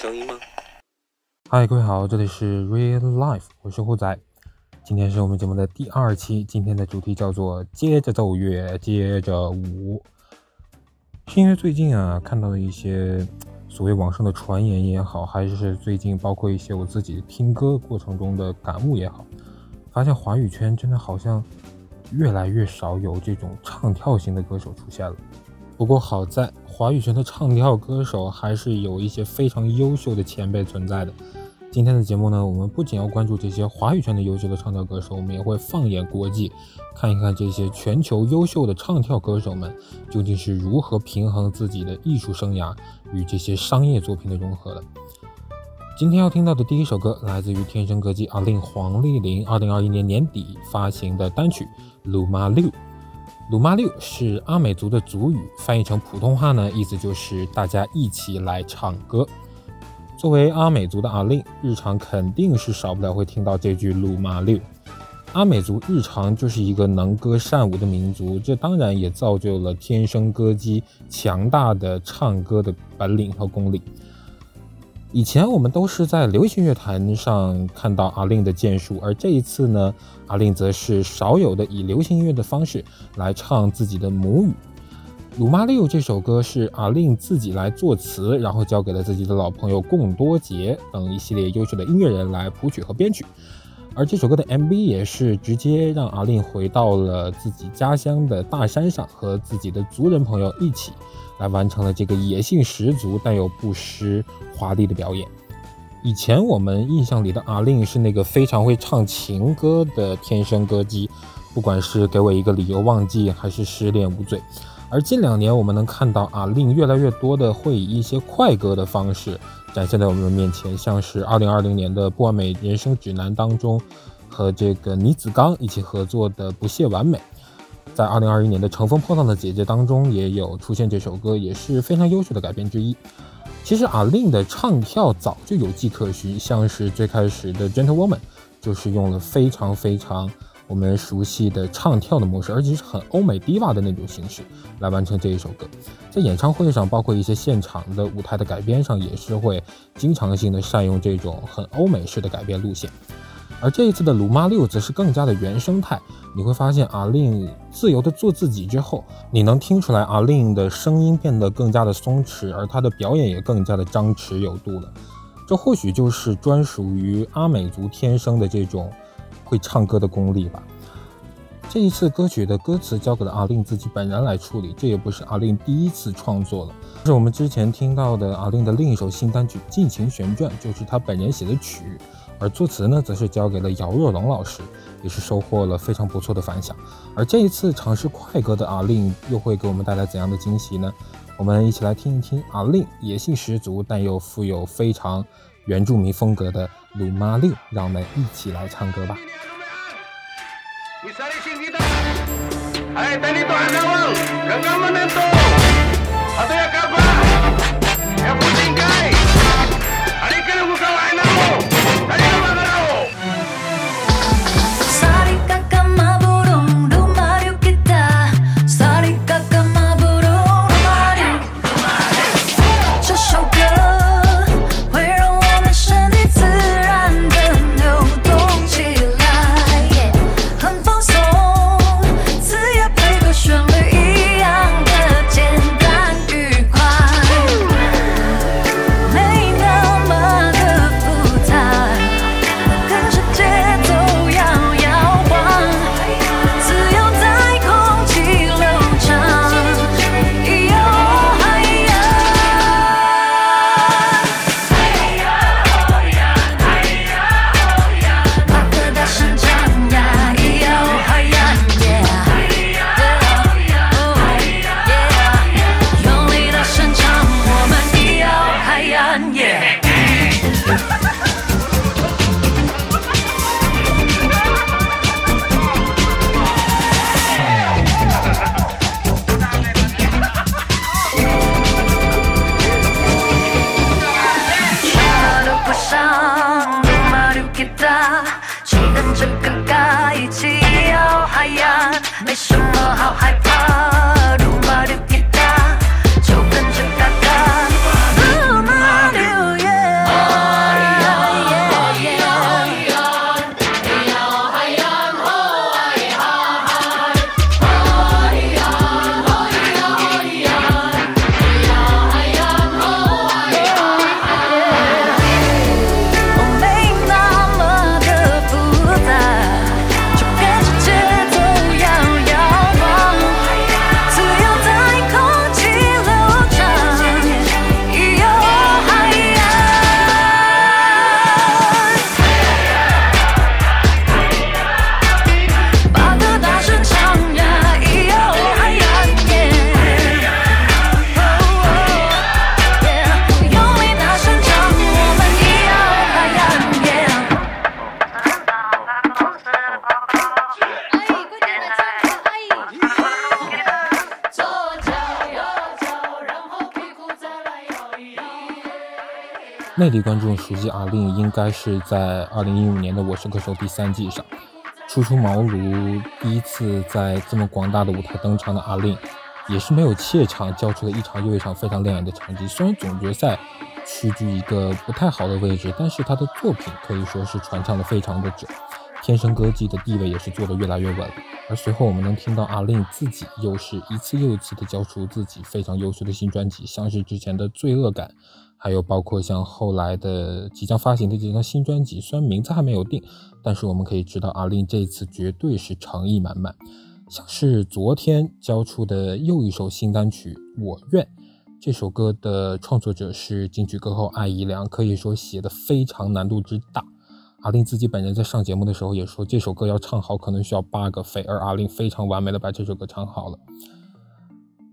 声音吗？嗨，各位好，这里是 Real Life，我是虎仔。今天是我们节目的第二期，今天的主题叫做“接着奏乐，接着舞”。是因为最近啊，看到了一些所谓网上的传言也好，还是最近包括一些我自己听歌过程中的感悟也好，发现华语圈真的好像越来越少有这种唱跳型的歌手出现了。不过好在华语圈的唱跳歌手还是有一些非常优秀的前辈存在的。今天的节目呢，我们不仅要关注这些华语圈的优秀的唱跳歌手，我们也会放眼国际，看一看这些全球优秀的唱跳歌手们究竟是如何平衡自己的艺术生涯与这些商业作品的融合的。今天要听到的第一首歌来自于天生歌姬阿令黄丽玲，二零二一年年底发行的单曲《鲁马六》。鲁马六是阿美族的族语，翻译成普通话呢，意思就是大家一起来唱歌。作为阿美族的阿令，日常肯定是少不了会听到这句鲁马六。阿美族日常就是一个能歌善舞的民族，这当然也造就了天生歌姬强大的唱歌的本领和功力。以前我们都是在流行乐坛上看到阿令的建树，而这一次呢，阿令则是少有的以流行音乐的方式来唱自己的母语。《鲁马六》这首歌是阿令自己来作词，然后交给了自己的老朋友贡多杰等一系列优秀的音乐人来谱曲和编曲。而这首歌的 MV 也是直接让阿令回到了自己家乡的大山上，和自己的族人朋友一起。来完成了这个野性十足但又不失华丽的表演。以前我们印象里的阿令是那个非常会唱情歌的天生歌姬，不管是给我一个理由忘记，还是失恋无罪。而近两年我们能看到阿令越来越多的会以一些快歌的方式展现在我们面前，像是2020年的《不完美人生指南》当中，和这个倪子刚一起合作的《不屑完美》。在二零二一年的《乘风破浪的姐姐》当中，也有出现这首歌，也是非常优秀的改编之一。其实阿令的唱跳早就有迹可循，像是最开始的《Gentle Woman》，就是用了非常非常我们熟悉的唱跳的模式，而且是很欧美 diva 的那种形式来完成这一首歌。在演唱会上，包括一些现场的舞台的改编上，也是会经常性的善用这种很欧美式的改编路线。而这一次的鲁妈六则是更加的原生态，你会发现阿令自由的做自己之后，你能听出来阿令的声音变得更加的松弛，而他的表演也更加的张弛有度了。这或许就是专属于阿美族天生的这种会唱歌的功力吧。这一次歌曲的歌词交给了阿令自己本人来处理，这也不是阿令第一次创作了，是我们之前听到的阿令的另一首新单曲《尽情旋转》，就是他本人写的曲。而作词呢，则是交给了姚若龙老师，也是收获了非常不错的反响。而这一次尝试快歌的阿令，又会给我们带来怎样的惊喜呢？我们一起来听一听阿令，野性十足，但又富有非常原住民风格的鲁妈令，让我们一起来唱歌吧。内地观众熟悉阿令，应该是在二零一五年的《我是歌手》第三季上，初出茅庐，第一次在这么广大的舞台登场的阿令，也是没有怯场，交出了一场又一场非常亮眼的成绩。虽然总决赛屈居一个不太好的位置，但是他的作品可以说是传唱的非常的久。天生歌姬的地位也是做得越来越稳，而随后我们能听到阿令自己又是一次又一次的交出自己非常优秀的新专辑，像是之前的《罪恶感》，还有包括像后来的即将发行的这张新专辑，虽然名字还没有定，但是我们可以知道阿令这次绝对是诚意满满。像是昨天交出的又一首新单曲《我愿》，这首歌的创作者是金曲歌后艾怡良，可以说写的非常难度之大。阿令自己本人在上节目的时候也说，这首歌要唱好可能需要八个肺，而阿令非常完美的把这首歌唱好了。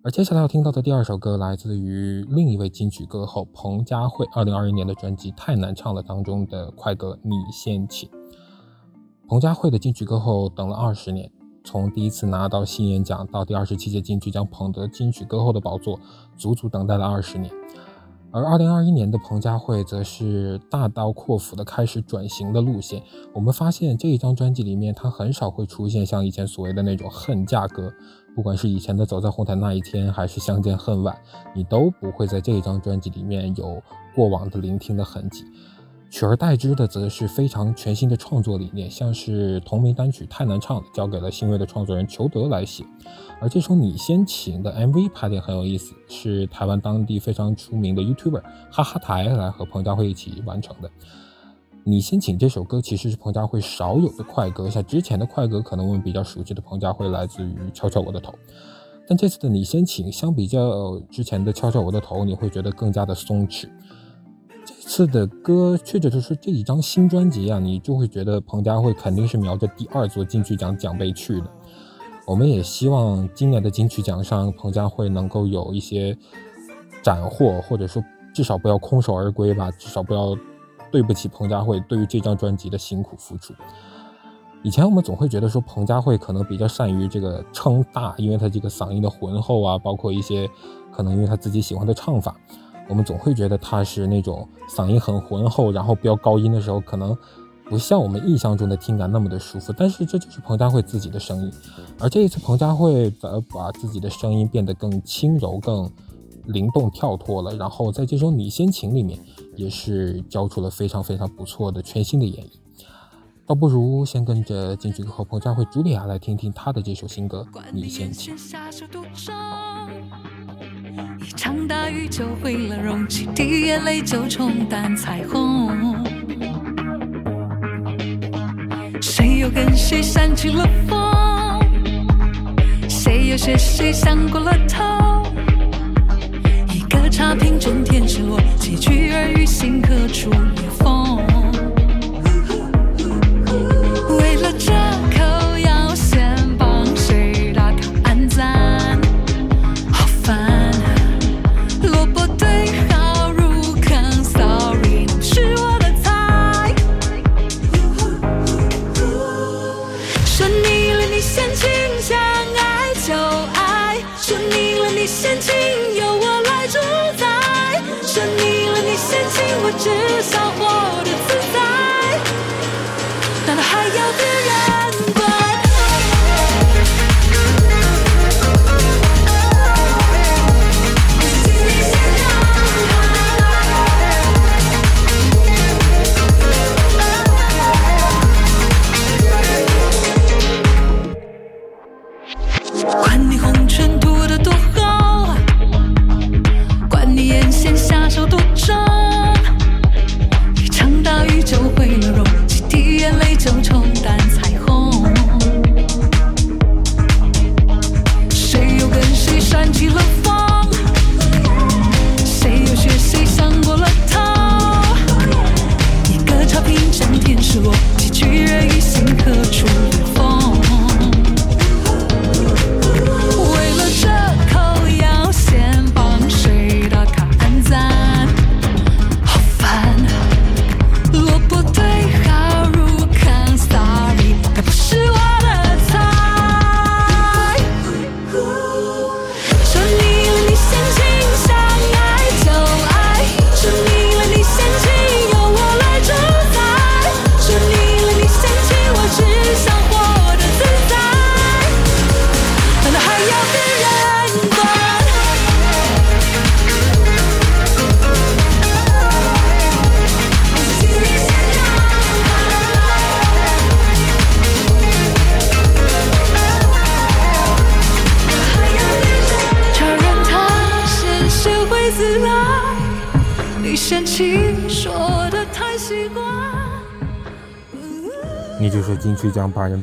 而接下来要听到的第二首歌来自于另一位金曲歌后彭佳慧，二零二一年的专辑《太难唱了》当中的快歌《你先请》。彭佳慧的金曲歌后等了二十年，从第一次拿到新人奖到第二十七届金曲奖捧得金曲歌后的宝座，足足等待了二十年。而二零二一年的彭佳慧则是大刀阔斧的开始转型的路线。我们发现这一张专辑里面，她很少会出现像以前所谓的那种恨嫁歌，不管是以前的《走在红毯那一天》，还是《相见恨晚》，你都不会在这一张专辑里面有过往的聆听的痕迹。取而代之的，则是非常全新的创作理念，像是同名单曲太难唱了，交给了新锐的创作人裘德来写。而这首你先请的 MV 拍的很有意思，是台湾当地非常出名的 YouTuber 哈哈台来和彭佳慧一起完成的。你先请这首歌其实是彭佳慧少有的快歌，像之前的快歌可能我们比较熟悉的彭佳慧来自于敲敲我的头，但这次的你先请相比较之前的敲敲我的头，你会觉得更加的松弛。这次的歌，确实就是这一张新专辑啊，你就会觉得彭佳慧肯定是瞄着第二座金曲奖奖杯去的。我们也希望今年的金曲奖上，彭佳慧能够有一些斩获，或者说至少不要空手而归吧，至少不要对不起彭佳慧对于这张专辑的辛苦付出。以前我们总会觉得说彭佳慧可能比较善于这个撑大，因为她这个嗓音的浑厚啊，包括一些可能因为她自己喜欢的唱法。我们总会觉得他是那种嗓音很浑厚，然后飙高音的时候，可能不像我们印象中的听感那么的舒服。但是这就是彭佳慧自己的声音，而这一次彭佳慧则把自己的声音变得更轻柔、更灵动、跳脱了。然后在这首《你先请》里面，也是交出了非常非常不错的全新的演绎。倒不如先跟着金曲歌后彭佳慧茱莉亚来听听她的这首新歌《你先请》。一场大雨就毁了容器，滴眼泪就冲淡彩虹。谁又跟谁煽起了风？谁又学谁想过了头？一个差评整天失落，几句耳语心刻出裂缝。为了这至少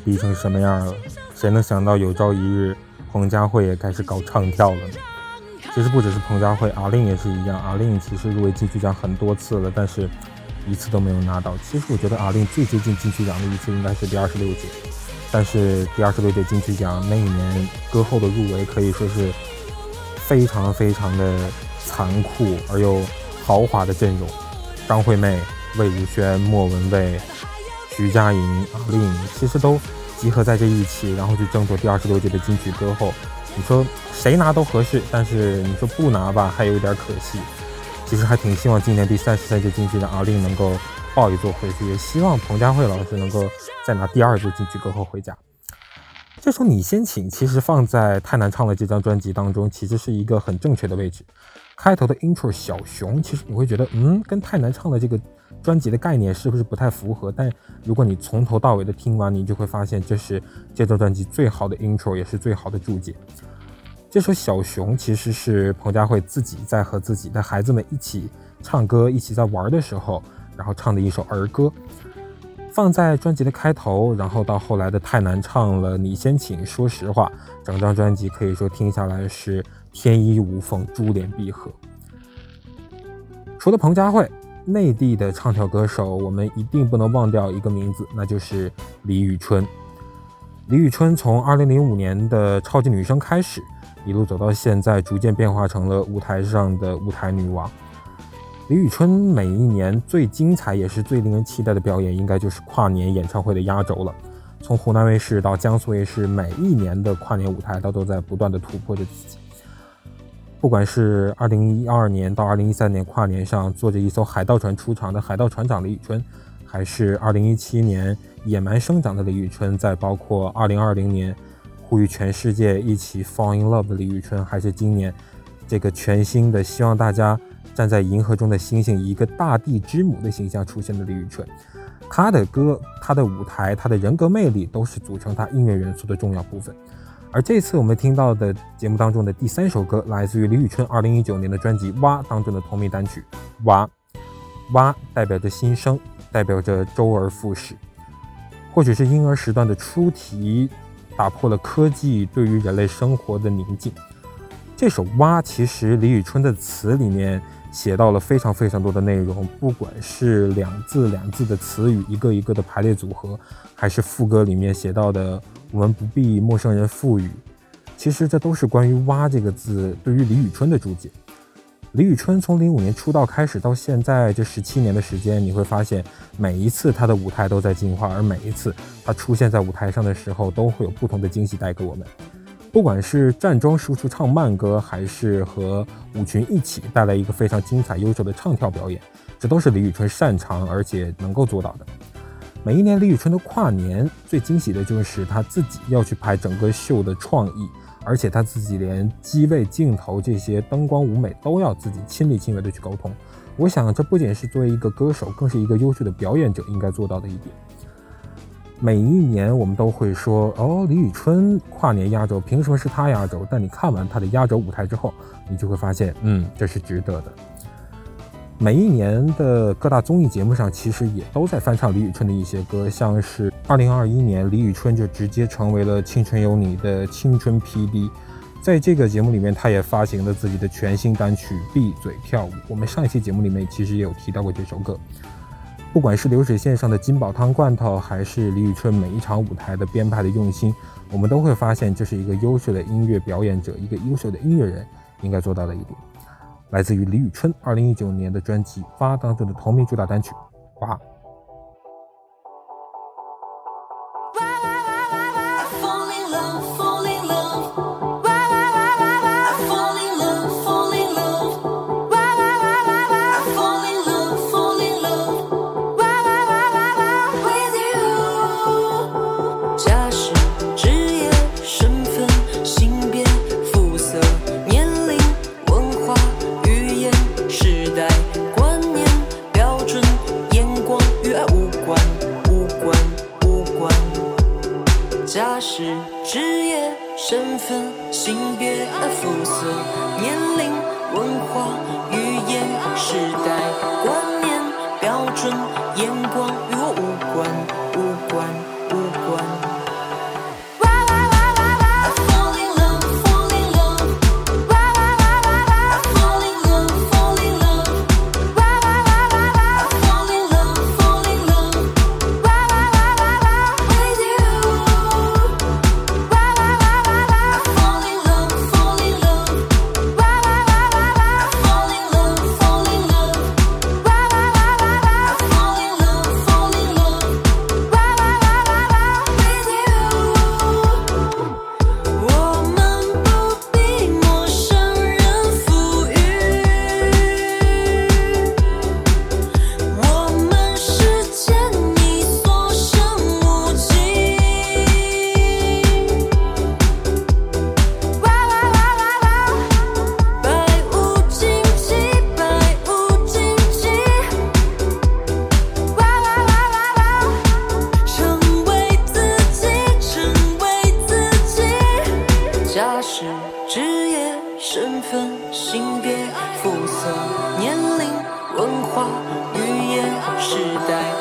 逼成什么样了？谁能想到有朝一日彭佳慧也开始搞唱跳了呢？其实不只是彭佳慧，阿令也是一样。阿令其实入围金曲奖很多次了，但是一次都没有拿到。其实我觉得阿令最接近金曲奖的一次应该是第二十六届，但是第二十六届金曲奖那一年歌后的入围可以说是非常非常的残酷而又豪华的阵容，张惠妹、魏如萱、莫文蔚。徐佳莹、阿令其实都集合在这一起，然后去争夺第二十六届的金曲歌后。你说谁拿都合适，但是你说不拿吧，还有点可惜。其实还挺希望今年第三十三届金曲的阿令能够抱一座回去，也希望彭佳慧老师能够再拿第二座金曲歌后回家。这首《你先请》其实放在太难唱的这张专辑当中，其实是一个很正确的位置。开头的 intro 小熊，其实你会觉得，嗯，跟太难唱的这个。专辑的概念是不是不太符合？但如果你从头到尾的听完，你就会发现这是这张专辑最好的 intro，也是最好的注解。这首《小熊》其实是彭佳慧自己在和自己的孩子们一起唱歌，一起在玩的时候，然后唱的一首儿歌，放在专辑的开头，然后到后来的太难唱了，你先请。说实话，整张专辑可以说听下来是天衣无缝，珠联璧合。除了彭佳慧。内地的唱跳歌手，我们一定不能忘掉一个名字，那就是李宇春。李宇春从2005年的超级女声开始，一路走到现在，逐渐变化成了舞台上的舞台女王。李宇春每一年最精彩也是最令人期待的表演，应该就是跨年演唱会的压轴了。从湖南卫视到江苏卫视，每一年的跨年舞台，她都在不断的突破着自己。不管是二零一二年到二零一三年跨年上坐着一艘海盗船出场的海盗船长李宇春，还是二零一七年野蛮生长的李宇春，再包括二零二零年呼吁全世界一起 fall in love 的李宇春，还是今年这个全新的希望大家站在银河中的星星，一个大地之母的形象出现的李宇春，她的歌、她的舞台、她的人格魅力，都是组成她音乐元素的重要部分。而这次我们听到的节目当中的第三首歌，来自于李宇春2019年的专辑《哇》当中的同名单曲《哇》，哇代表着新生，代表着周而复始，或许是婴儿时段的出题打破了科技对于人类生活的宁静。这首《哇》其实李宇春的词里面写到了非常非常多的内容，不管是两字两字的词语一个一个的排列组合，还是副歌里面写到的。我们不必陌生人赋予，其实这都是关于“蛙”这个字对于李宇春的注解。李宇春从零五年出道开始到现在这十七年的时间，你会发现每一次她的舞台都在进化，而每一次她出现在舞台上的时候，都会有不同的惊喜带给我们。不管是站桩输出唱慢歌，还是和舞群一起带来一个非常精彩优秀的唱跳表演，这都是李宇春擅长而且能够做到的。每一年李宇春的跨年，最惊喜的就是她自己要去拍整个秀的创意，而且她自己连机位、镜头这些灯光、舞美都要自己亲力亲为的去沟通。我想，这不仅是作为一个歌手，更是一个优秀的表演者应该做到的一点。每一年我们都会说，哦，李宇春跨年压轴，凭什么是她压轴？但你看完她的压轴舞台之后，你就会发现，嗯，这是值得的。每一年的各大综艺节目上，其实也都在翻唱李宇春的一些歌，像是二零二一年，李宇春就直接成为了《青春有你》的青春 PD，在这个节目里面，他也发行了自己的全新单曲《闭嘴跳舞》。我们上一期节目里面其实也有提到过这首歌。不管是流水线上的金宝汤罐头，还是李宇春每一场舞台的编排的用心，我们都会发现，这是一个优秀的音乐表演者，一个优秀的音乐人应该做到的一点。来自于李宇春二零一九年的专辑《花》当中的同名主打单曲《花》。身份、性别、肤色、年龄、文化、语言、时代、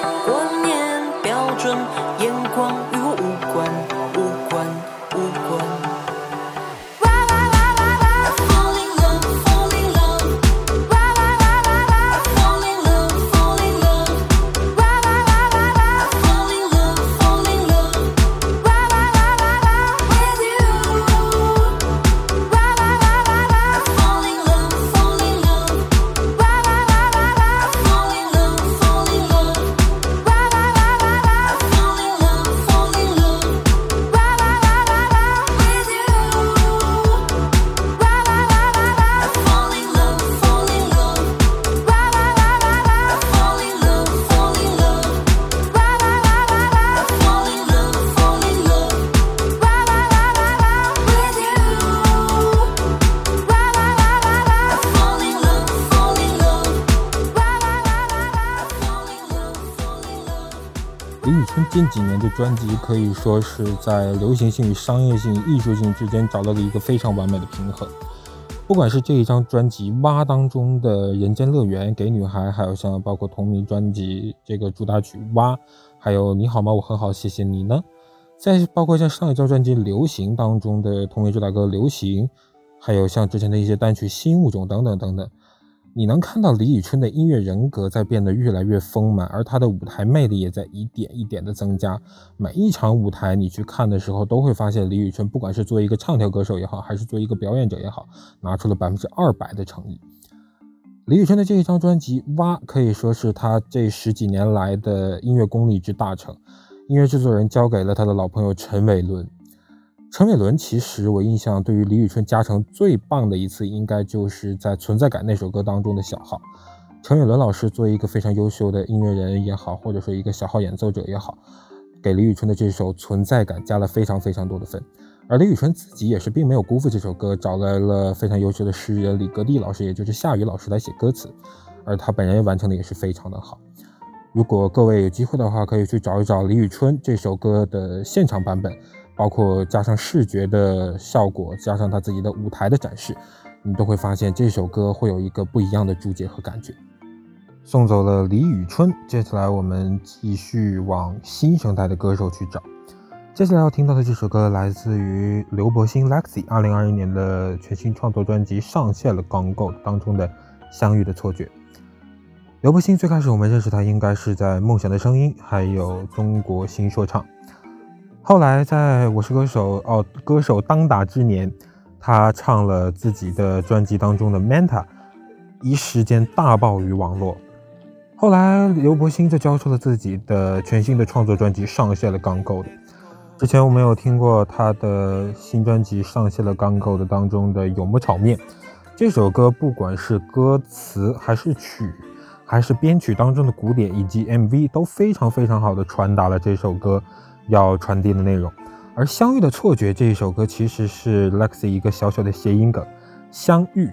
专辑可以说是在流行性与商业性、艺术性之间找到了一个非常完美的平衡。不管是这一张专辑《蛙》当中的《人间乐园》给女孩，还有像包括同名专辑这个主打曲《蛙》，还有你好吗？我很好，谢谢你呢。再包括像上一张专辑《流行》当中的同名主打歌《流行》，还有像之前的一些单曲《新物种》等等等等，你能看到李宇春的音乐人格在变得越来越丰满，而她的舞台魅力也在一点一点的增加。每一场舞台你去看的时候，都会发现李宇春不管是作为一个唱跳歌手也好，还是作为一个表演者也好，拿出了百分之二百的诚意。李宇春的这一张专辑《蛙》可以说是她这十几年来的音乐功力之大成。音乐制作人交给了他的老朋友陈伟伦。陈伟伦其实我印象对于李宇春加成最棒的一次，应该就是在《存在感》那首歌当中的小号。陈伟伦老师作为一个非常优秀的音乐人也好，或者说一个小号演奏者也好，给李宇春的这首《存在感》加了非常非常多的分。而李宇春自己也是并没有辜负这首歌，找来了非常优秀的诗人李格弟老师，也就是夏雨老师来写歌词，而他本人完成的也是非常的好。如果各位有机会的话，可以去找一找李宇春这首歌的现场版本，包括加上视觉的效果，加上他自己的舞台的展示，你都会发现这首歌会有一个不一样的注解和感觉。送走了李宇春，接下来我们继续往新生代的歌手去找。接下来要听到的这首歌来自于刘柏辛 Lexi 二零二一年的全新创作专辑《上线了刚够》当中的《相遇的错觉》。刘柏辛最开始我们认识他应该是在《梦想的声音》还有《中国新说唱》，后来在我是歌手哦歌手当打之年，他唱了自己的专辑当中的《Manta》，一时间大爆于网络。后来刘柏辛就交出了自己的全新的创作专辑《上线了刚够》的。之前我们有听过他的新专辑《上线了刚够》的当中的《永不炒面》这首歌，不管是歌词还是曲，还是编曲当中的鼓点以及 MV，都非常非常好的传达了这首歌要传递的内容。而《相遇的错觉》这一首歌其实是 Lexi 一个小小的谐音梗，相遇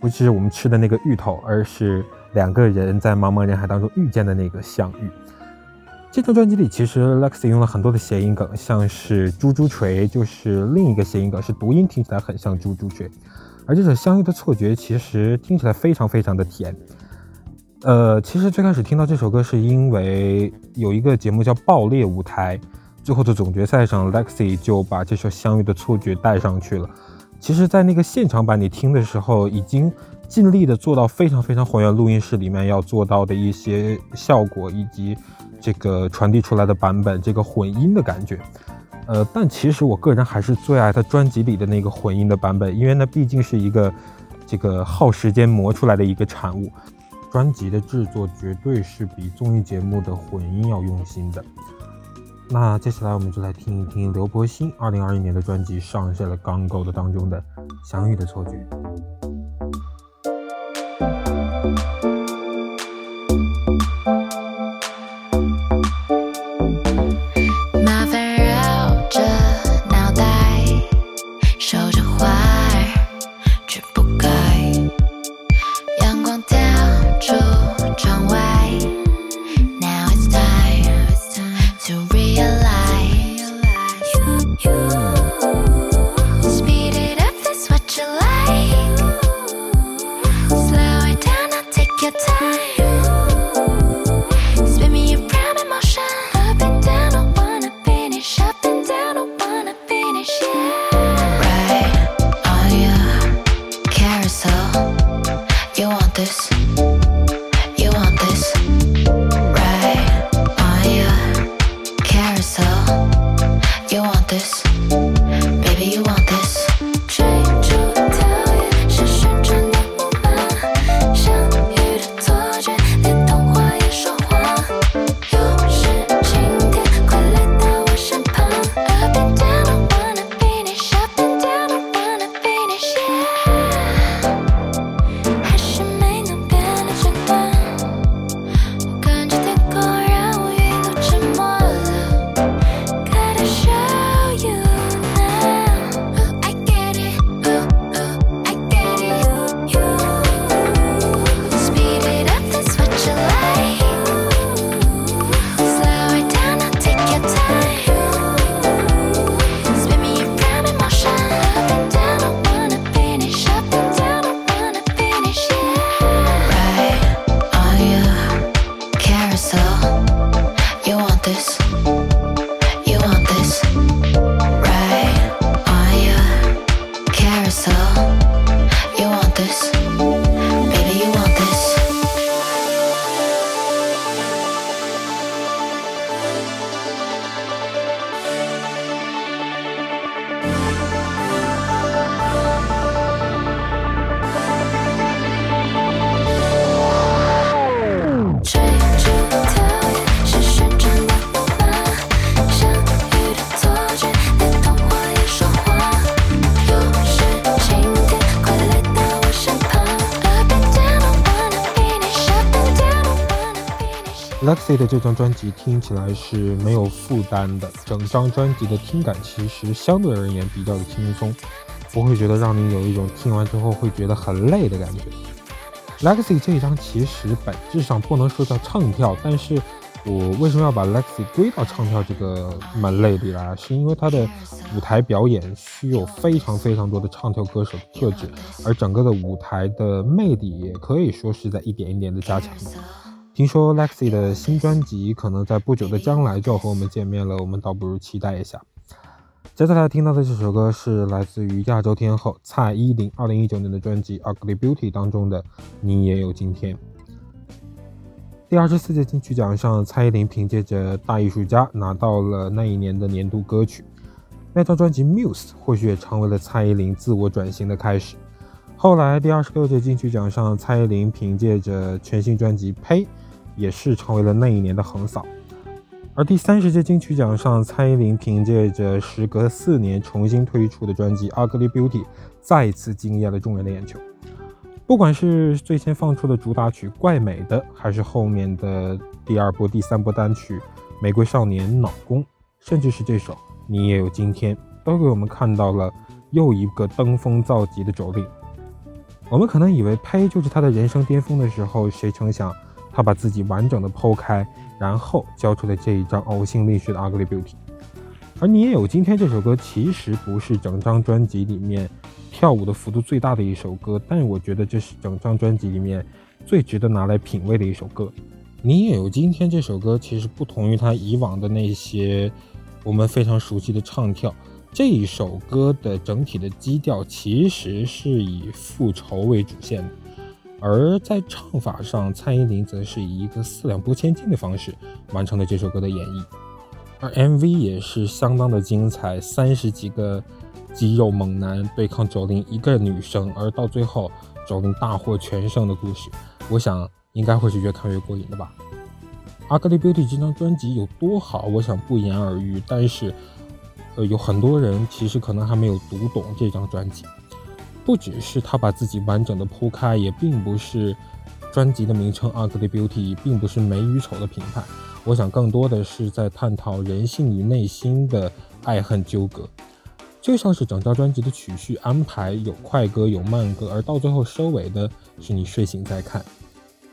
不是我们吃的那个芋头，而是两个人在茫茫人海当中遇见的那个相遇。这张专辑里，其实 Lexi 用了很多的谐音梗，像是“猪猪锤”就是另一个谐音梗，是读音听起来很像“猪猪锤”。而这首《相遇的错觉》其实听起来非常非常的甜。呃，其实最开始听到这首歌是因为有一个节目叫《爆裂舞台》，最后的总决赛上，Lexi 就把这首《相遇的错觉》带上去了。其实，在那个现场版你听的时候，已经尽力的做到非常非常还原录音室里面要做到的一些效果，以及这个传递出来的版本，这个混音的感觉。呃，但其实我个人还是最爱他专辑里的那个混音的版本，因为那毕竟是一个这个耗时间磨出来的一个产物。专辑的制作绝对是比综艺节目的混音要用心的。那接下来我们就来听一听刘柏辛二零二一年的专辑上线了刚够的当中的《相遇的错觉》。这张专辑听起来是没有负担的，整张专辑的听感其实相对而言比较的轻松，不会觉得让你有一种听完之后会觉得很累的感觉。Lexi 这一张其实本质上不能说叫唱跳，但是我为什么要把 Lexi 归到唱跳这个门类里来？是因为他的舞台表演需有非常非常多的唱跳歌手的特质，而整个的舞台的魅力也可以说是在一点一点的加强。听说 Lexi 的新专辑可能在不久的将来就要和我们见面了，我们倒不如期待一下。接下来听到的这首歌是来自于亚洲天后蔡依林2019年的专辑《Ugly Beauty》当中的《你也有今天》。第二十四届金曲奖上，蔡依林凭借着《大艺术家》拿到了那一年的年度歌曲。那张专辑《Muse》或许也成为了蔡依林自我转型的开始。后来第二十六届金曲奖上，蔡依林凭借着全新专辑《呸》。也是成为了那一年的横扫，而第三十届金曲奖上，蔡依林凭借着时隔四年重新推出的专辑《Ugly Beauty》，再次惊艳了众人的眼球。不管是最先放出的主打曲《怪美的》，还是后面的第二波、第三波单曲《玫瑰少年》《脑公》，甚至是这首《你也有今天》，都给我们看到了又一个登峰造极的轴力。我们可能以为呸就是他的人生巅峰的时候，谁成想。他把自己完整的剖开，然后交出了这一张呕心沥血的《Ugly Beauty》。而你也有今天这首歌，其实不是整张专辑里面跳舞的幅度最大的一首歌，但我觉得这是整张专辑里面最值得拿来品味的一首歌。你也有今天这首歌，其实不同于他以往的那些我们非常熟悉的唱跳，这一首歌的整体的基调其实是以复仇为主线的。而在唱法上，蔡依林则是以一个四两拨千斤的方式完成了这首歌的演绎，而 MV 也是相当的精彩，三十几个肌肉猛男对抗周玲一个女生，而到最后周玲大获全胜的故事，我想应该会是越看越过瘾的吧。《Ugly Beauty》这张专辑有多好，我想不言而喻，但是，呃，有很多人其实可能还没有读懂这张专辑。不只是他把自己完整的铺开，也并不是专辑的名称《Ugly Beauty》，并不是美与丑的评判。我想更多的是在探讨人性与内心的爱恨纠葛。就像是整张专辑的曲序安排，有快歌有慢歌，而到最后收尾的是你睡醒再看。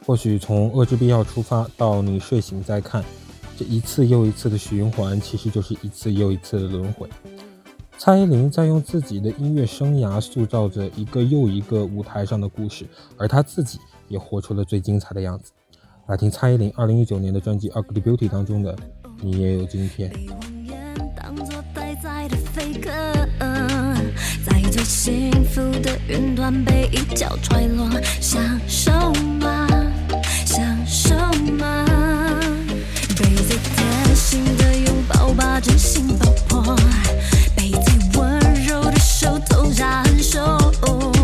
或许从恶之必要出发到你睡醒再看，这一次又一次的循环，其实就是一次又一次的轮回。蔡依林在用自己的音乐生涯塑造着一个又一个舞台上的故事，而她自己也活出了最精彩的样子。来听蔡依林二零一九年的专辑《Ugly Beauty》当中的《你也有今天》。幸福的云端被一脚踹落，享受吗？享受吗？被最贴心的拥抱把真心爆破。就痛下狠手。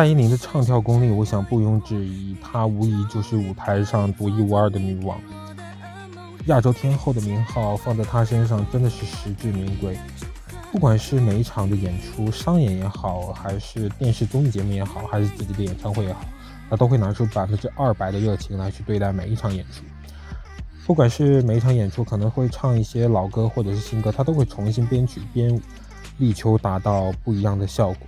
蔡依林的唱跳功力，我想毋庸置疑，她无疑就是舞台上独一无二的女王。亚洲天后的名号放在她身上真的是实至名归。不管是哪一场的演出，商演也好，还是电视综艺节目也好，还是自己的演唱会也好，她都会拿出百分之二百的热情来去对待每一场演出。不管是每一场演出可能会唱一些老歌或者是新歌，她都会重新编曲编舞，力求达到不一样的效果。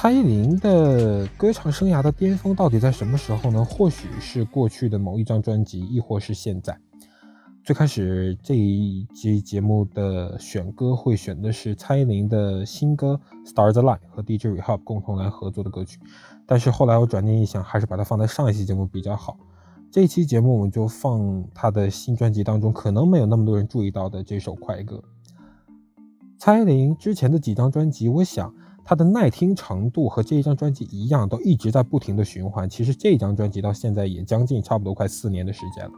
蔡依林的歌唱生涯的巅峰到底在什么时候呢？或许是过去的某一张专辑，亦或是现在。最开始这一期节目的选歌会选的是蔡依林的新歌《Stars Align》和 DJ Rehab 共同来合作的歌曲，但是后来我转念一想，还是把它放在上一期节目比较好。这一期节目我们就放她的新专辑当中可能没有那么多人注意到的这首快歌。蔡依林之前的几张专辑，我想她的耐听程度和这一张专辑一样，都一直在不停的循环。其实这张专辑到现在也将近差不多快四年的时间了。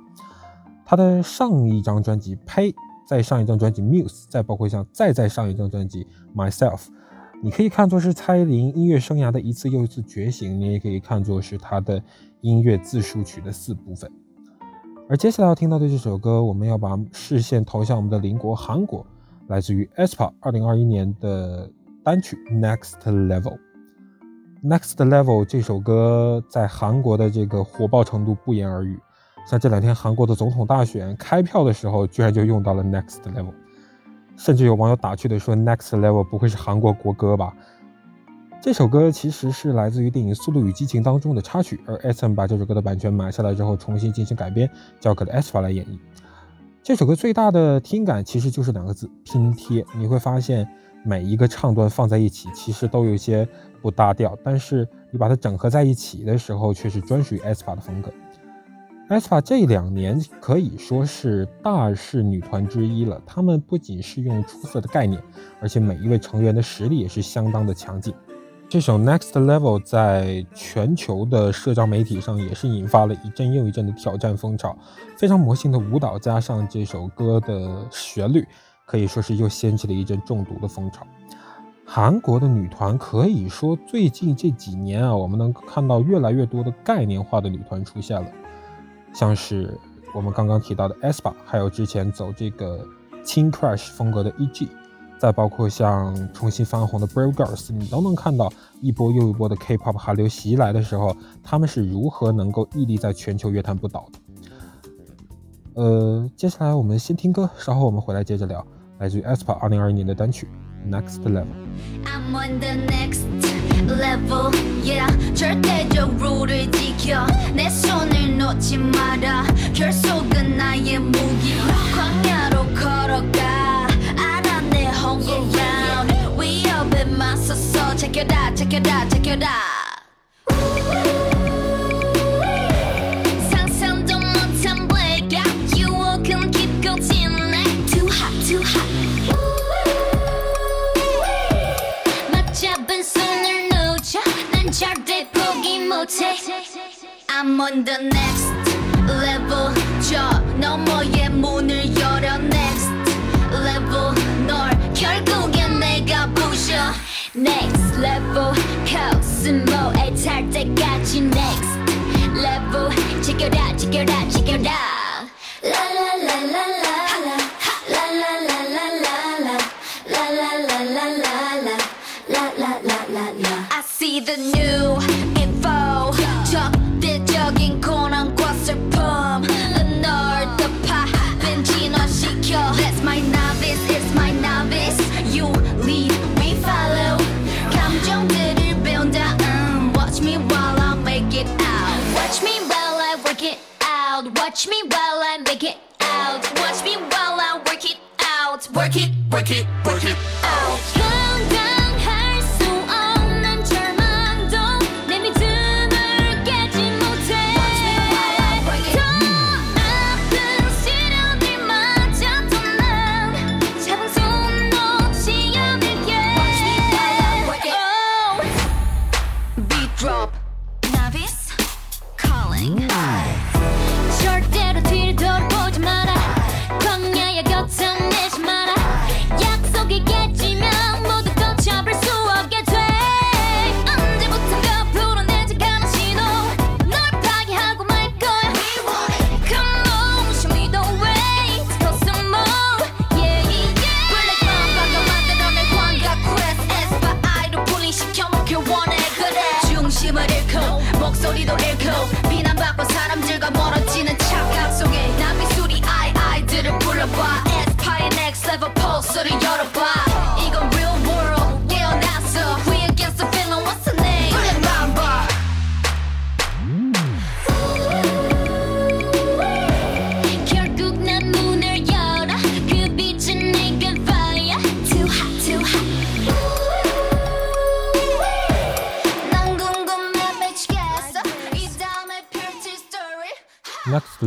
他的上一张专辑《呸》，再上一张专辑《Muse》，再包括像再再上一张专辑《Myself》，你可以看作是蔡依林音乐生涯的一次又一次觉醒，你也可以看作是她的音乐自述曲的四部分。而接下来要听到的这首歌，我们要把视线投向我们的邻国韩国，来自于 aespa 二零二一年的单曲《Next Level》。《Next Level》这首歌在韩国的这个火爆程度不言而喻。像这两天韩国的总统大选开票的时候，居然就用到了 Next Level，甚至有网友打趣的说：“Next Level 不会是韩国国歌吧？”这首歌其实是来自于电影《速度与激情》当中的插曲，而 SM 把这首歌的版权买下来之后，重新进行改编，交给了 S 法来演绎。这首歌最大的听感其实就是两个字：拼贴。你会发现每一个唱段放在一起，其实都有些不搭调，但是你把它整合在一起的时候，却是专属于 aespa 的风格。aespa 这两年可以说是大势女团之一了。他们不仅是用出色的概念，而且每一位成员的实力也是相当的强劲。这首 Next Level 在全球的社交媒体上也是引发了一阵又一阵的挑战风潮。非常魔性的舞蹈加上这首歌的旋律，可以说是又掀起了一阵中毒的风潮。韩国的女团可以说最近这几年啊，我们能看到越来越多的概念化的女团出现了。像是我们刚刚提到的 aespa，还有之前走这个轻 crash 风格的 E.G，再包括像重新翻红的 Brave Girls，你都能看到一波又一波的 K-pop 韩流袭来的时候，他们是如何能够屹立在全球乐坛不倒的。呃，接下来我们先听歌，稍后我们回来接着聊，来自于 aespa 二零二一年的单曲 Next Level。 I'm on the next level, yeah. 절대적 룰을 지켜. 내 손을 놓지 마라. 결속은 나의 무기. 광야로 걸어가. 알아 내 home ground. 위협에 맞서서 제껴라, 제껴라, 제껴라. I'm on the next level 저 너머의 문을 열어 next level 널 결국엔 내가 부셔 next level 코스모에 탈 때까지 next level 지켜라 지켜라 지켜라 라라라라라 라라라라라 라라라라라 라라라라라 I see the new Watch me while I make it out. Watch me while I work it out. Work it, work it, work it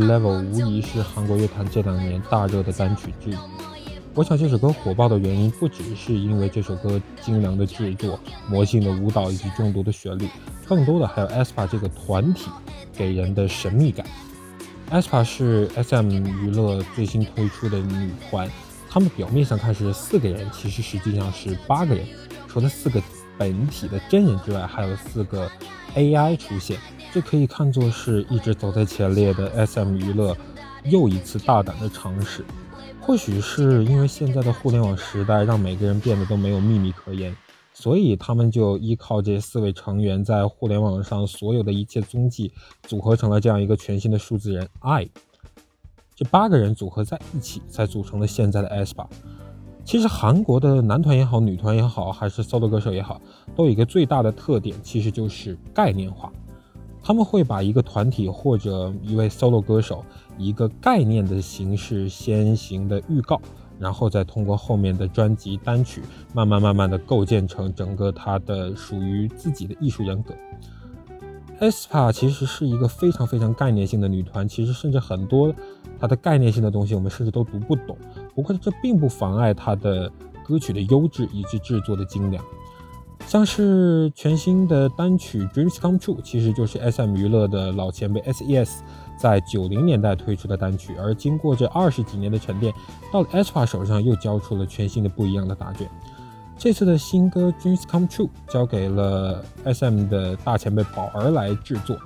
Level 无疑是韩国乐坛这两年大热的单曲之一。我想这首歌火爆的原因不只是因为这首歌精良的制作、魔性的舞蹈以及众多的旋律，更多的还有 aespa 这个团体给人的神秘感。aespa 是 SM 娱乐最新推出的女团，她们表面上看是四个人，其实实际上是八个人。除了四个本体的真人之外，还有四个 AI 出现，这可以看作是一直走在前列的 SM 娱乐又一次大胆的尝试。或许是因为现在的互联网时代让每个人变得都没有秘密可言，所以他们就依靠这四位成员在互联网上所有的一切踪迹，组合成了这样一个全新的数字人 I。这八个人组合在一起，才组成了现在的 aespa。其实韩国的男团也好，女团也好，还是 solo 歌手也好，都有一个最大的特点，其实就是概念化。他们会把一个团体或者一位 solo 歌手一个概念的形式先行的预告，然后再通过后面的专辑单曲，慢慢慢慢的构建成整个他的属于自己的艺术人格。aespa 其实是一个非常非常概念性的女团，其实甚至很多它的概念性的东西我们甚至都读不懂。不过这并不妨碍它的歌曲的优质以及制作的精良。像是全新的单曲《Dreams Come True》，其实就是 SM 娱乐的老前辈 S.E.S 在九零年代推出的单曲，而经过这二十几年的沉淀，到了 aespa 手上又交出了全新的不一样的答卷。这次的新歌《Dreams Come True》交给了 SM 的大前辈宝儿来制作，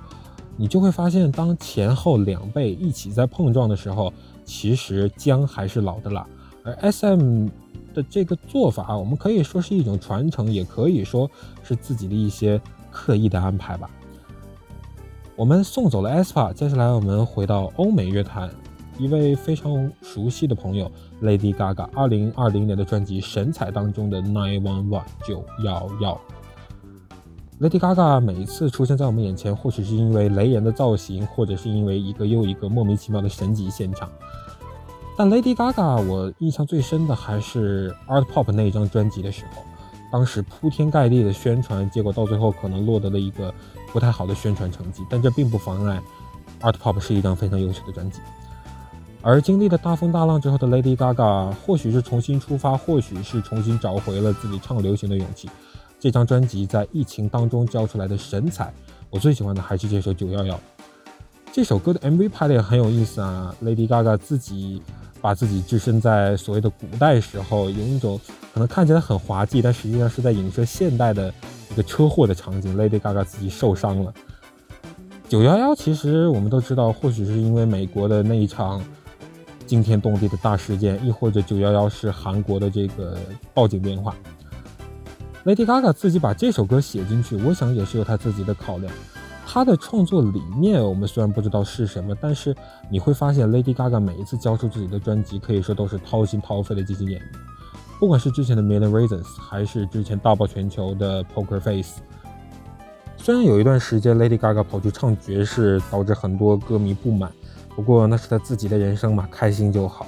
你就会发现，当前后两辈一起在碰撞的时候，其实姜还是老的辣。而 SM 的这个做法，我们可以说是一种传承，也可以说是自己的一些刻意的安排吧。我们送走了 aespa，接下来我们回到欧美乐坛，一位非常熟悉的朋友 Lady Gaga，二零二零年的专辑《神采》当中的 Nine One One 九幺幺。Lady Gaga 每一次出现在我们眼前，或许是因为雷人的造型，或者是因为一个又一个莫名其妙的神级现场。但 Lady Gaga 我印象最深的还是 Art Pop 那一张专辑的时候，当时铺天盖地的宣传，结果到最后可能落得了一个不太好的宣传成绩。但这并不妨碍 Art Pop 是一张非常优秀的专辑。而经历了大风大浪之后的 Lady Gaga，或许是重新出发，或许是重新找回了自己唱流行的勇气。这张专辑在疫情当中交出来的神采，我最喜欢的还是这首《九幺幺》。这首歌的 MV 拍的也很有意思啊，Lady Gaga 自己把自己置身在所谓的古代时候，有一种可能看起来很滑稽，但实际上是在影射现代的一个车祸的场景。Lady Gaga 自己受伤了。九幺幺其实我们都知道，或许是因为美国的那一场惊天动地的大事件，亦或者九幺幺是韩国的这个报警电话。Lady Gaga 自己把这首歌写进去，我想也是有她自己的考量。她的创作理念我们虽然不知道是什么，但是你会发现 Lady Gaga 每一次交出自己的专辑，可以说都是掏心掏肺的进行演绎。不管是之前的 Million Reasons，还是之前大爆全球的 Poker Face。虽然有一段时间 Lady Gaga 跑去唱爵士，导致很多歌迷不满，不过那是她自己的人生嘛，开心就好。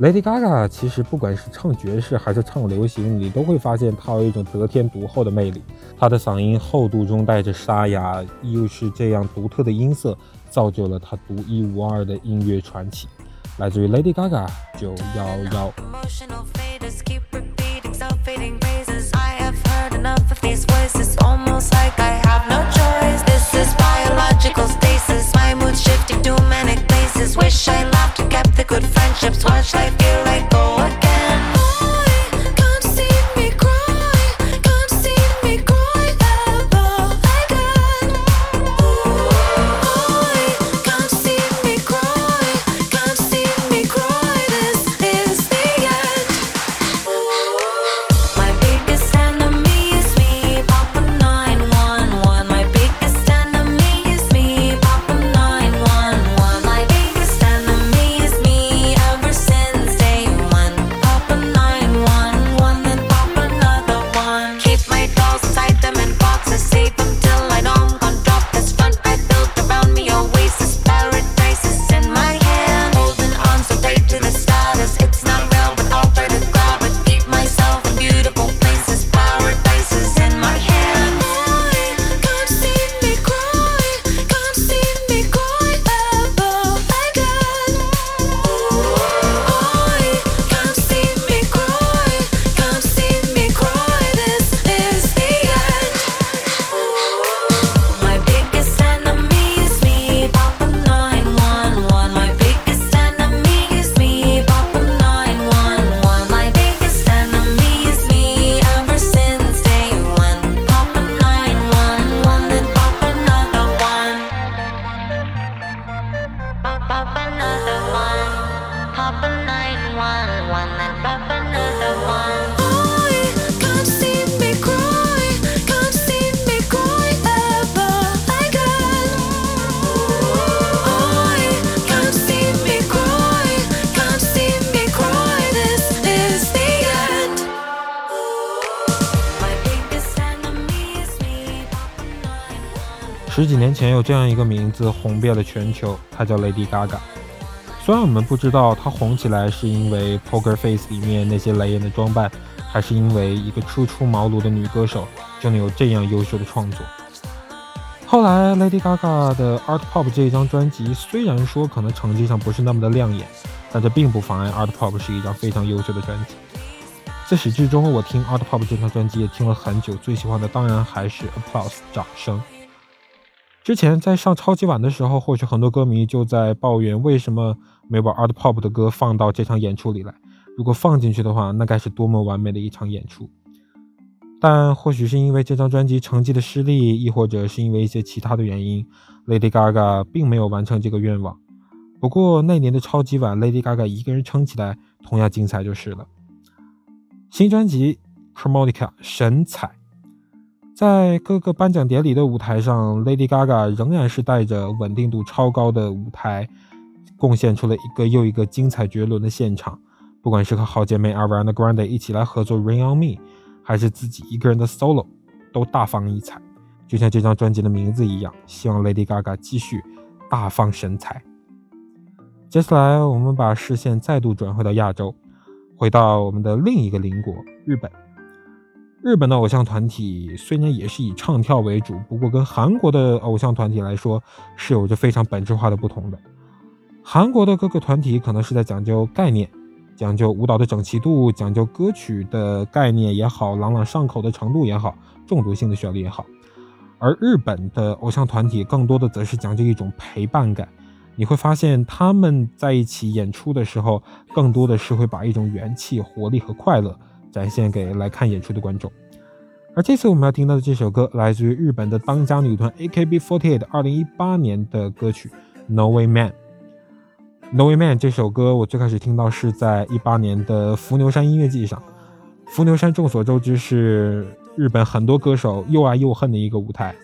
Lady Gaga 其实不管是唱爵士还是唱流行，你都会发现她有一种得天独厚的魅力。她的嗓音厚度中带着沙哑，又是这样独特的音色，造就了她独一无二的音乐传奇。来自于 Lady Gaga 九幺幺。Wish. I the good friendships, watch life feel like gold. 十几年前有这样一个名字红遍了全球，她叫 Lady Gaga。虽然我们不知道她红起来是因为《Poker Face》里面那些雷人的装扮，还是因为一个初出茅庐的女歌手就能有这样优秀的创作。后来，Lady Gaga 的 Art Pop 这一张专辑虽然说可能成绩上不是那么的亮眼，但这并不妨碍 Art Pop 是一张非常优秀的专辑。自始至终，我听 Art Pop 这张专辑也听了很久，最喜欢的当然还是 Applause 掌声。之前在上超级碗的时候，或许很多歌迷就在抱怨为什么没把 Art Pop 的歌放到这场演出里来。如果放进去的话，那该是多么完美的一场演出！但或许是因为这张专辑成绩的失利，亦或者是因为一些其他的原因，Lady Gaga 并没有完成这个愿望。不过那年的超级碗，Lady Gaga 一个人撑起来，同样精彩就是了。新专辑《Chromatica》神采，在各个颁奖典礼的舞台上，Lady Gaga 仍然是带着稳定度超高的舞台，贡献出了一个又一个精彩绝伦的现场。不管是和好姐妹 Ariana Grande 一起来合作《Ring on Me》，还是自己一个人的 solo，都大放异彩。就像这张专辑的名字一样，希望 Lady Gaga 继续大放神采。接下来，我们把视线再度转回到亚洲。回到我们的另一个邻国日本，日本的偶像团体虽然也是以唱跳为主，不过跟韩国的偶像团体来说是有着非常本质化的不同的。韩国的各个团体可能是在讲究概念，讲究舞蹈的整齐度，讲究歌曲的概念也好，朗朗上口的程度也好，中毒性的旋律也好，而日本的偶像团体更多的则是讲究一种陪伴感。你会发现他们在一起演出的时候，更多的是会把一种元气、活力和快乐展现给来看演出的观众。而这次我们要听到的这首歌，来自于日本的当家女团 AKB48 2018年的歌曲《No Way Man》。《No Way Man》这首歌，我最开始听到是在一八年的伏牛山音乐季上。伏牛山众所周知是日本很多歌手又爱又恨的一个舞台，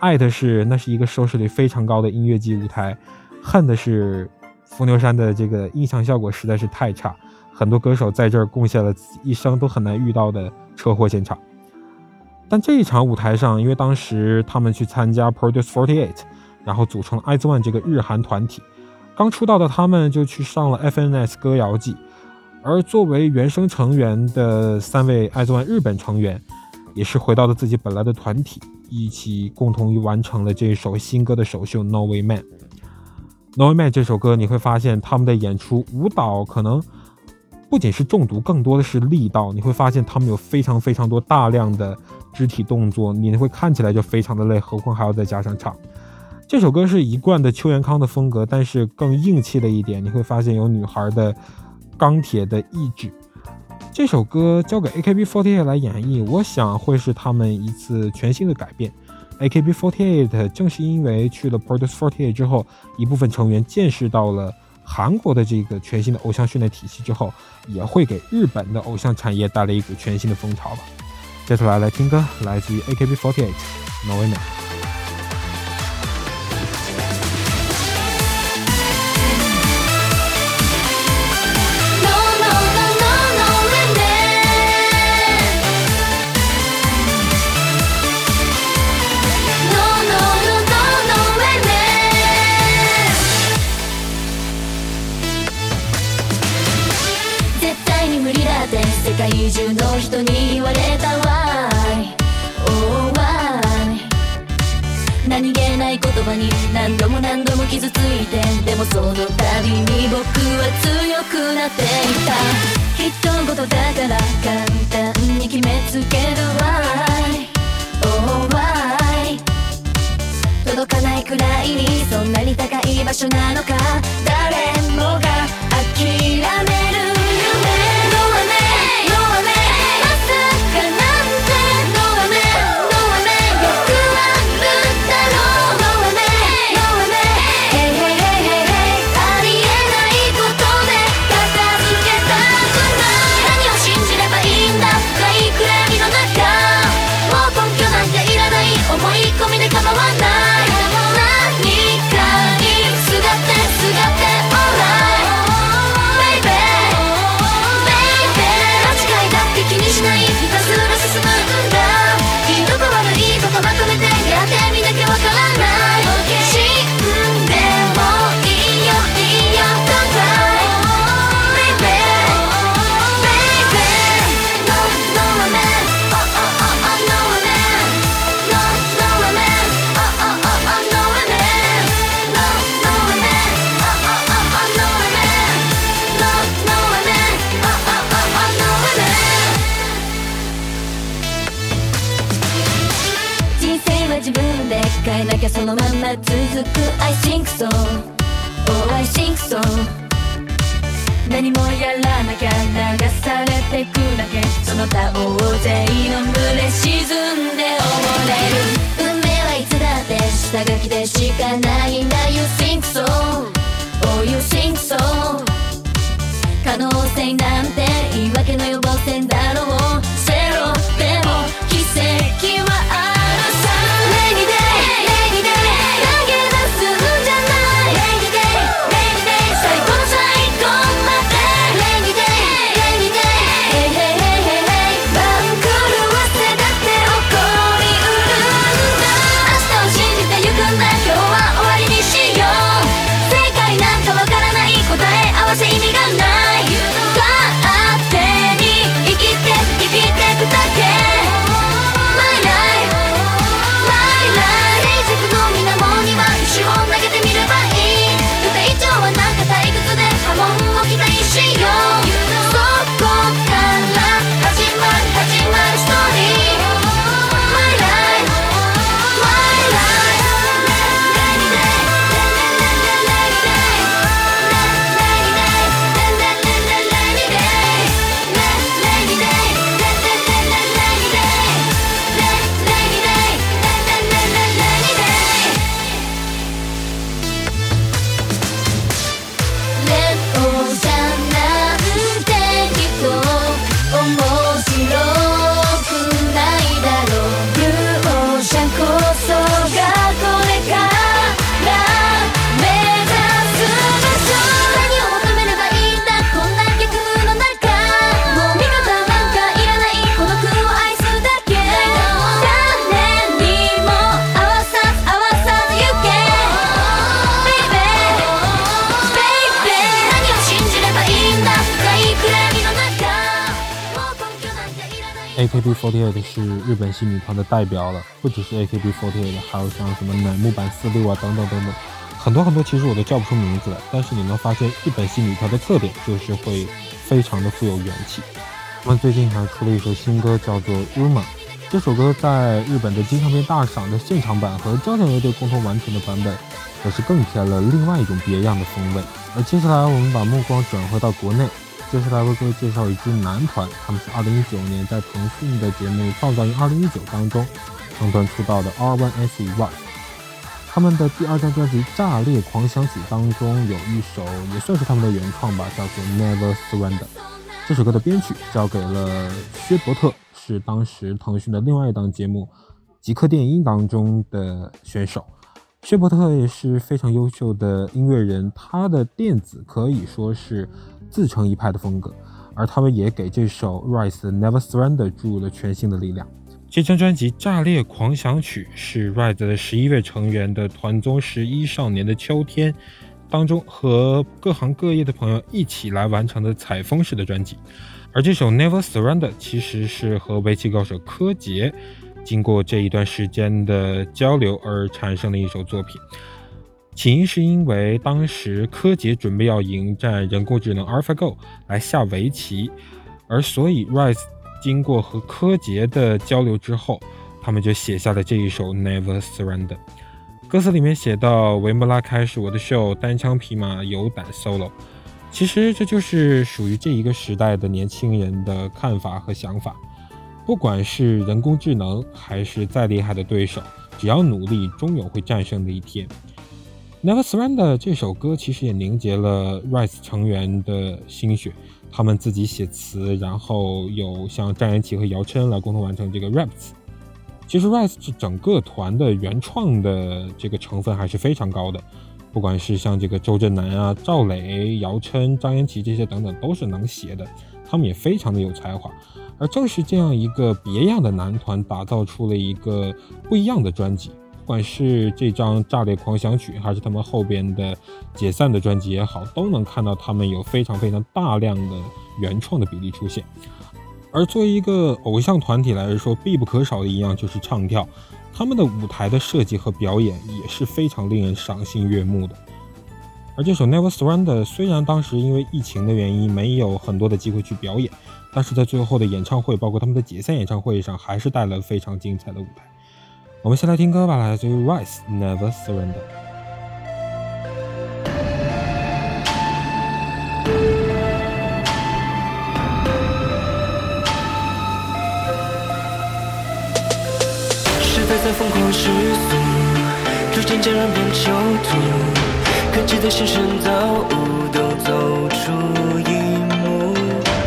爱的是那是一个收视率非常高的音乐季舞台。恨的是伏牛山的这个音响效果实在是太差，很多歌手在这儿贡献了一生都很难遇到的车祸现场。但这一场舞台上，因为当时他们去参加 Produce Forty Eight，然后组成了 IZ*ONE 这个日韩团体，刚出道的他们就去上了 FNS 歌谣季，而作为原声成员的三位 IZ*ONE 日本成员，也是回到了自己本来的团体，一起共同完成了这首新歌的首秀《No Way Man》。《No Way Man》这首歌，你会发现他们的演出舞蹈可能不仅是中毒，更多的是力道。你会发现他们有非常非常多大量的肢体动作，你会看起来就非常的累，何况还要再加上唱。这首歌是一贯的邱元康的风格，但是更硬气了一点。你会发现有女孩的钢铁的意志。这首歌交给 AKB48 来演绎，我想会是他们一次全新的改变。AKB48 正是因为去了 Produce Forty Eight 之后，一部分成员见识到了韩国的这个全新的偶像训练体系之后，也会给日本的偶像产业带来一股全新的风潮吧。接下来来听歌，来自于 AKB48 No Way 傷ついてでもその度に僕は強くなっていた。一言だから簡単に決めつけるわい。Oh why? 届かないくらいにそんなに高い場所なのか。誰もが諦め自分で変えなきゃそのまま続く。I think so Oh I think so 何もやらなきゃ流されてくだけ。その他大勢の群れ沈んで溺れる運命はいつだって下書きでしかないんだ You think so Oh you think so 可能性なんて言い訳の予防線だろう。Forty Eight 是日本新女团的代表了，不只是 akb fortieth 还有像什么乃木坂四六啊等等等等，很多很多，其实我都叫不出名字来。但是你能发现，日本新女团的特点就是会非常的富有元气。他们最近还出了一首新歌，叫做《Rumor》。这首歌在日本的金唱片大赏的现场版和交响乐队共同完成的版本，则是更添了另外一种别样的风味。而接下来我们把目光转回到国内，接下来为各位介绍一支男团，他们是2019年在腾讯的节目《创造营2019》当中成团出道的 R1S One。他们的第二张专辑《炸裂狂想曲》当中有一首也算是他们的原创吧，叫做《Never Surrender》。这首歌的编曲交给了薛伯特，是当时腾讯的另外一档节目《极客电音》当中的选手。薛伯特也是非常优秀的音乐人，他的电子可以说是自成一派的风格，而他们也给这首 Rise 的 Never Surrender 注入了全新的力量。这张专辑《炸裂狂想曲》是 Rise 的十一位成员的团综《十一少年的秋天》当中和各行各业的朋友一起来完成的采风式的专辑。而这首 Never Surrender 其实是和围棋高手柯洁经过这一段时间的交流而产生的一首作品。起因是因为当时柯洁准备要迎战人工智能 AlphaGo 来下围棋，而所以 Rise 经过和柯洁的交流之后，他们就写下了这一首 Never Surrender。歌词里面写到：“维莫拉开始我的 show，，单枪匹马有胆 solo。”其实这就是属于这一个时代的年轻人的看法和想法。不管是人工智能还是再厉害的对手，只要努力，终有会战胜的一天。Never Surrender 这首歌其实也凝结了 Rise 成员的心血，他们自己写词，然后有像张颜齐和姚琛来共同完成这个 rap 词。其实 Rise 是整个团的原创的这个成分还是非常高的，不管是像这个周震南啊、赵磊、姚琛、张颜齐这些等等，都是能写的，他们也非常的有才华。而正是这样一个别样的男团，打造出了一个不一样的专辑。不管是这张《炸裂狂想曲》，还是他们后边的解散的专辑也好，都能看到他们有非常非常大量的原创的比例出现。而作为一个偶像团体来说，必不可少的一样就是唱跳，他们的舞台的设计和表演也是非常令人赏心悦目的。而这首《Never Surrender》虽然当时因为疫情的原因没有很多的机会去表演，但是在最后的演唱会，包括他们的解散演唱会上，还是带来了非常精彩的舞台。我们先来听歌吧，来自于 Rise Never Surrender。时代在疯狂失速，逐渐渐染变囚徒，可记得心声造物都走出一幕，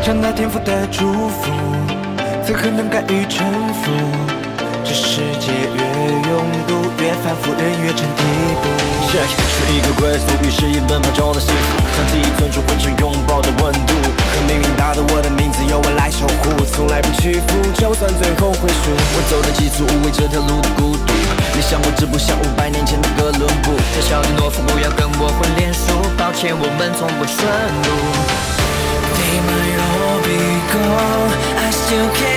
长大天赋的祝福，此刻能敢于臣服。这世界越拥堵，越反复，人越成地步。是一个归宿，于是一奔跑中的幸福，像记忆存储混成拥抱的温度。可命运打的我的名字由我来守护，从来不屈服，就算最后会输。我走的极速无畏这条路的孤独，你像我，只不像五百年前的哥伦布。小小的懦夫不要跟我混脸熟，抱歉，我们从不顺路。They might all be gone, I still carry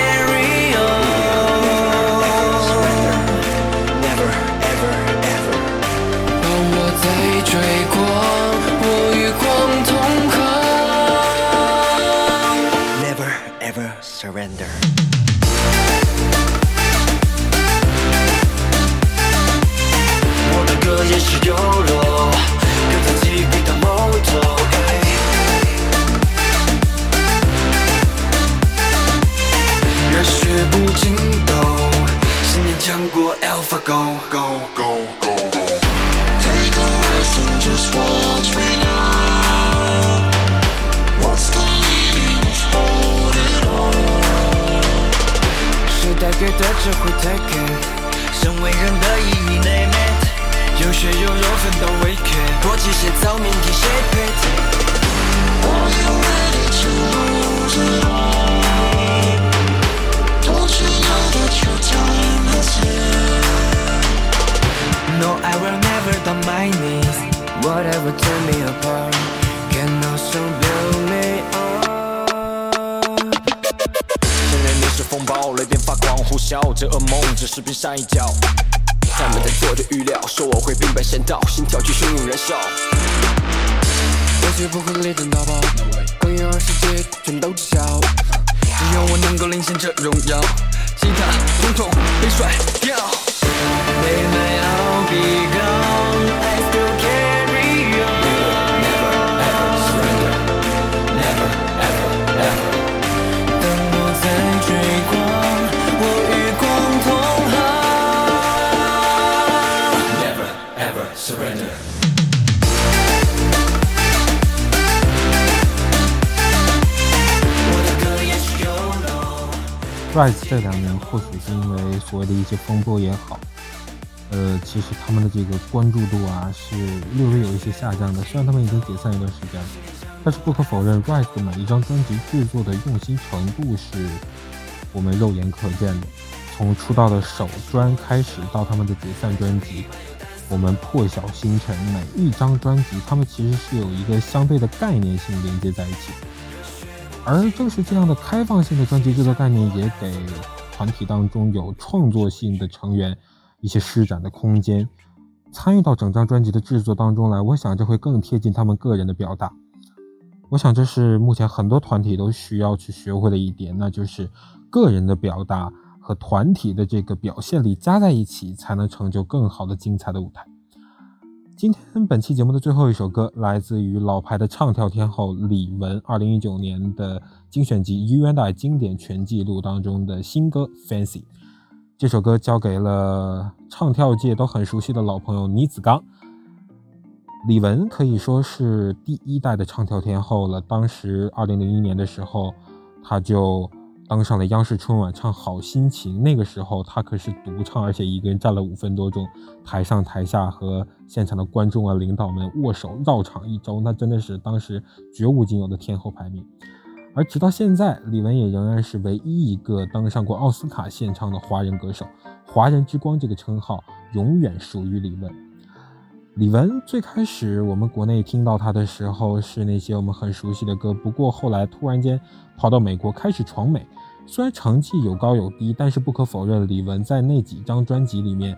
Rise 这两年或许是因为所谓的一些风波也好，呃，其实他们的这个关注度啊是略微有一些下降的。虽然他们已经解散一段时间了，但是不可否认，Rise 每一张专辑制作的用心程度是我们肉眼可见的。从出道的首专开始到他们的解散专辑，我们破晓星辰每一张专辑，他们其实是有一个相对的概念性连接在一起。而正是这样的开放性的专辑制作概念，也给团体当中有创作性的成员一些施展的空间，参与到整张专辑的制作当中来。我想这会更贴近他们个人的表达。我想这是目前很多团体都需要去学会的一点，那就是个人的表达和团体的这个表现力加在一起，才能成就更好的精彩的舞台。今天本期节目的最后一首歌，来自于老牌的唱跳天后李玟，二零一九年的精选集《U N I 经典全记录》当中的新歌《Fancy》。这首歌交给了唱跳界都很熟悉的老朋友倪子刚。李玟可以说是第一代的唱跳天后了。当时二零零一年的时候，她就当上了央视春晚唱《好心情》。那个时候他可是独唱，而且一个人站了五分多钟，台上台下和现场的观众啊、领导们握手绕场一周，那真的是当时绝无仅有的天后排名。而直到现在，李玟也仍然是唯一一个登上过奥斯卡献唱的华人歌手，“华人之光”这个称号永远属于李玟。李玟最开始我们国内听到她的时候是那些我们很熟悉的歌，不过后来突然间跑到美国开始闯美，虽然成绩有高有低，但是不可否认，李玟在那几张专辑里面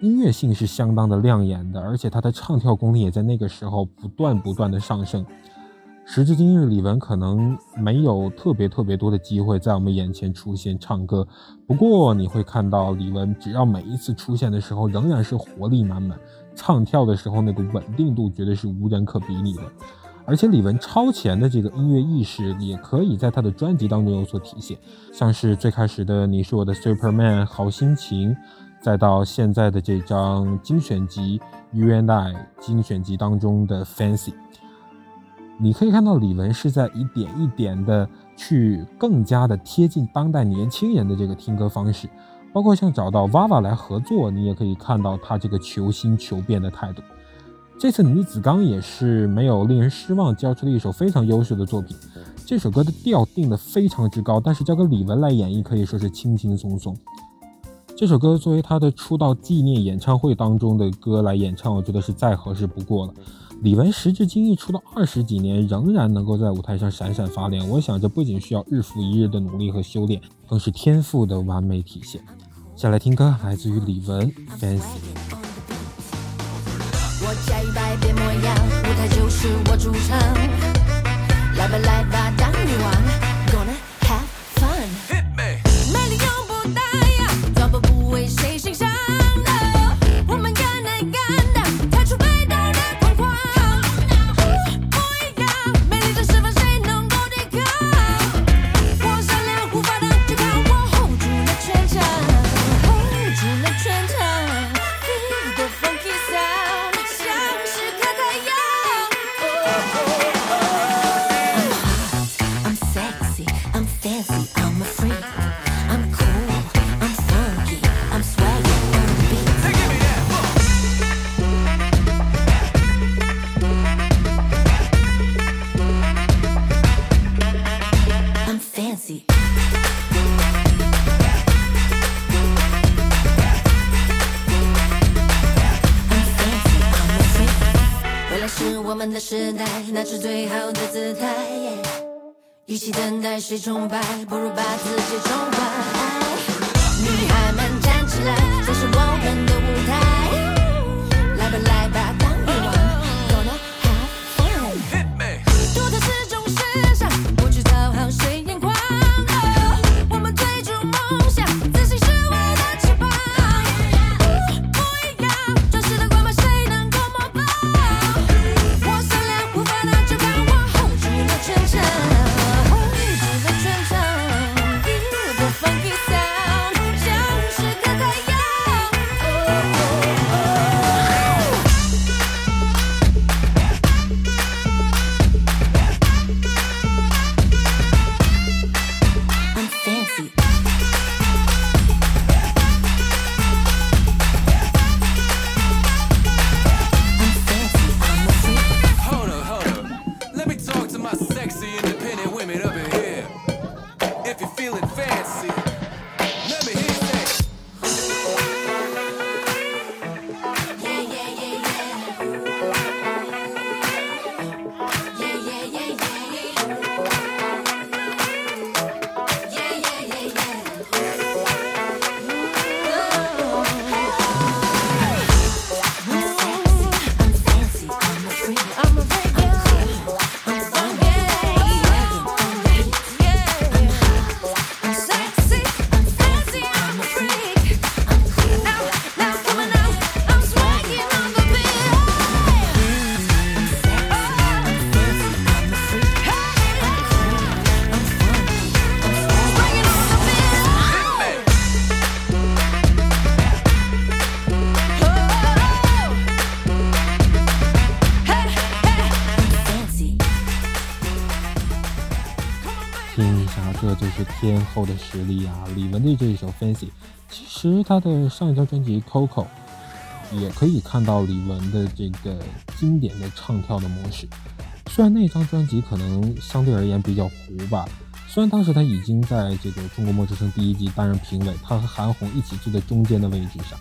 音乐性是相当的亮眼的，而且她的唱跳功力也在那个时候不断不断的上升。时至今日，李玟可能没有特别特别多的机会在我们眼前出现唱歌，不过你会看到李玟，只要每一次出现的时候，仍然是活力满满，唱跳的时候那个稳定度绝对是无人可比拟的。而且李玟超前的这个音乐意识，也可以在她的专辑当中有所体现，像是最开始的《你是我的 Superman》好心情，再到现在的这张精选集《You and I》精选集当中的《Fancy》，你可以看到李玟是在一点一点的去更加的贴近当代年轻人的这个听歌方式，包括像找到娃娃来合作，你也可以看到她这个求新求变的态度。这次女子刚也是没有令人失望，交出了一首非常优秀的作品。这首歌的调定的非常之高，但是交给李玟来演绎可以说是轻轻松松。这首歌作为他的出道纪念演唱会当中的歌来演唱，我觉得是再合适不过了。李玟时至今日出道二十几年，仍然能够在舞台上闪闪发亮，我想这不仅需要日复一日的努力和修炼，更是天赋的完美体现。下来听歌，来自于李玟《Fancy》。我加一百变模样，舞台就是我主场。来吧来吧，当女王是最好的姿态。与其等待谁崇拜，不如把自己宠坏。女孩们站起来，这是我们的舞台。天后的实力啊！李玟的这一首《Fancy》，其实她的上一张专辑《Coco》也可以看到李玟的这个经典的唱跳的模式。虽然那张专辑可能相对而言比较糊吧，虽然当时她已经在这个《中国梦之声》第一季担任评委，她和韩红一起坐在中间的位置上。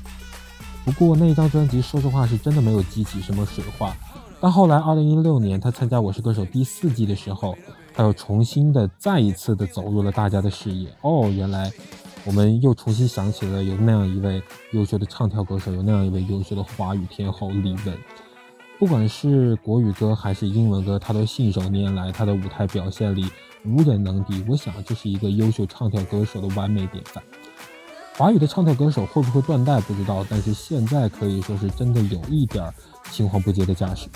不过那张专辑说实话是真的没有激起什么水花。但后来，二零一六年她参加《我是歌手》第四季的时候，他又重新的、再一次的走入了大家的视野。哦，原来我们又重新想起了有那样一位优秀的唱跳歌手，有那样一位优秀的华语天后李玟。不管是国语歌还是英文歌，他都信手拈来，他的舞台表现力无人能敌。我想这是一个优秀唱跳歌手的完美典范。华语的唱跳歌手会不会断代不知道，但是现在可以说是真的有一点青黄不接的架势。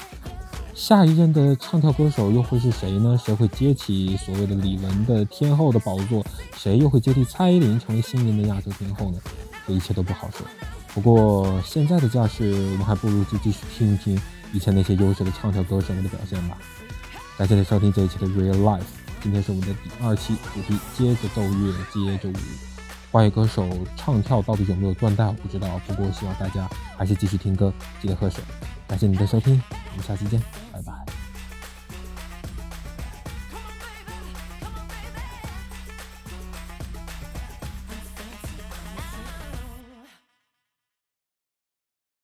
下一任的唱跳歌手又会是谁呢？谁会接起所谓的李玟的天后的宝座？谁又会接替蔡依林成为新任的亚洲天后呢？这一切都不好说。不过现在的架势，我们还不如就继续听一听以前那些优秀的唱跳歌手们的表现吧。感谢您收听这一期的 Real Life，今天是我们的第二期，主题接着奏乐，接着舞。华语歌手唱跳到底有没有断代，我不知道。不过希望大家还是继续听歌，记得喝水。感谢你的收听，我们下期见，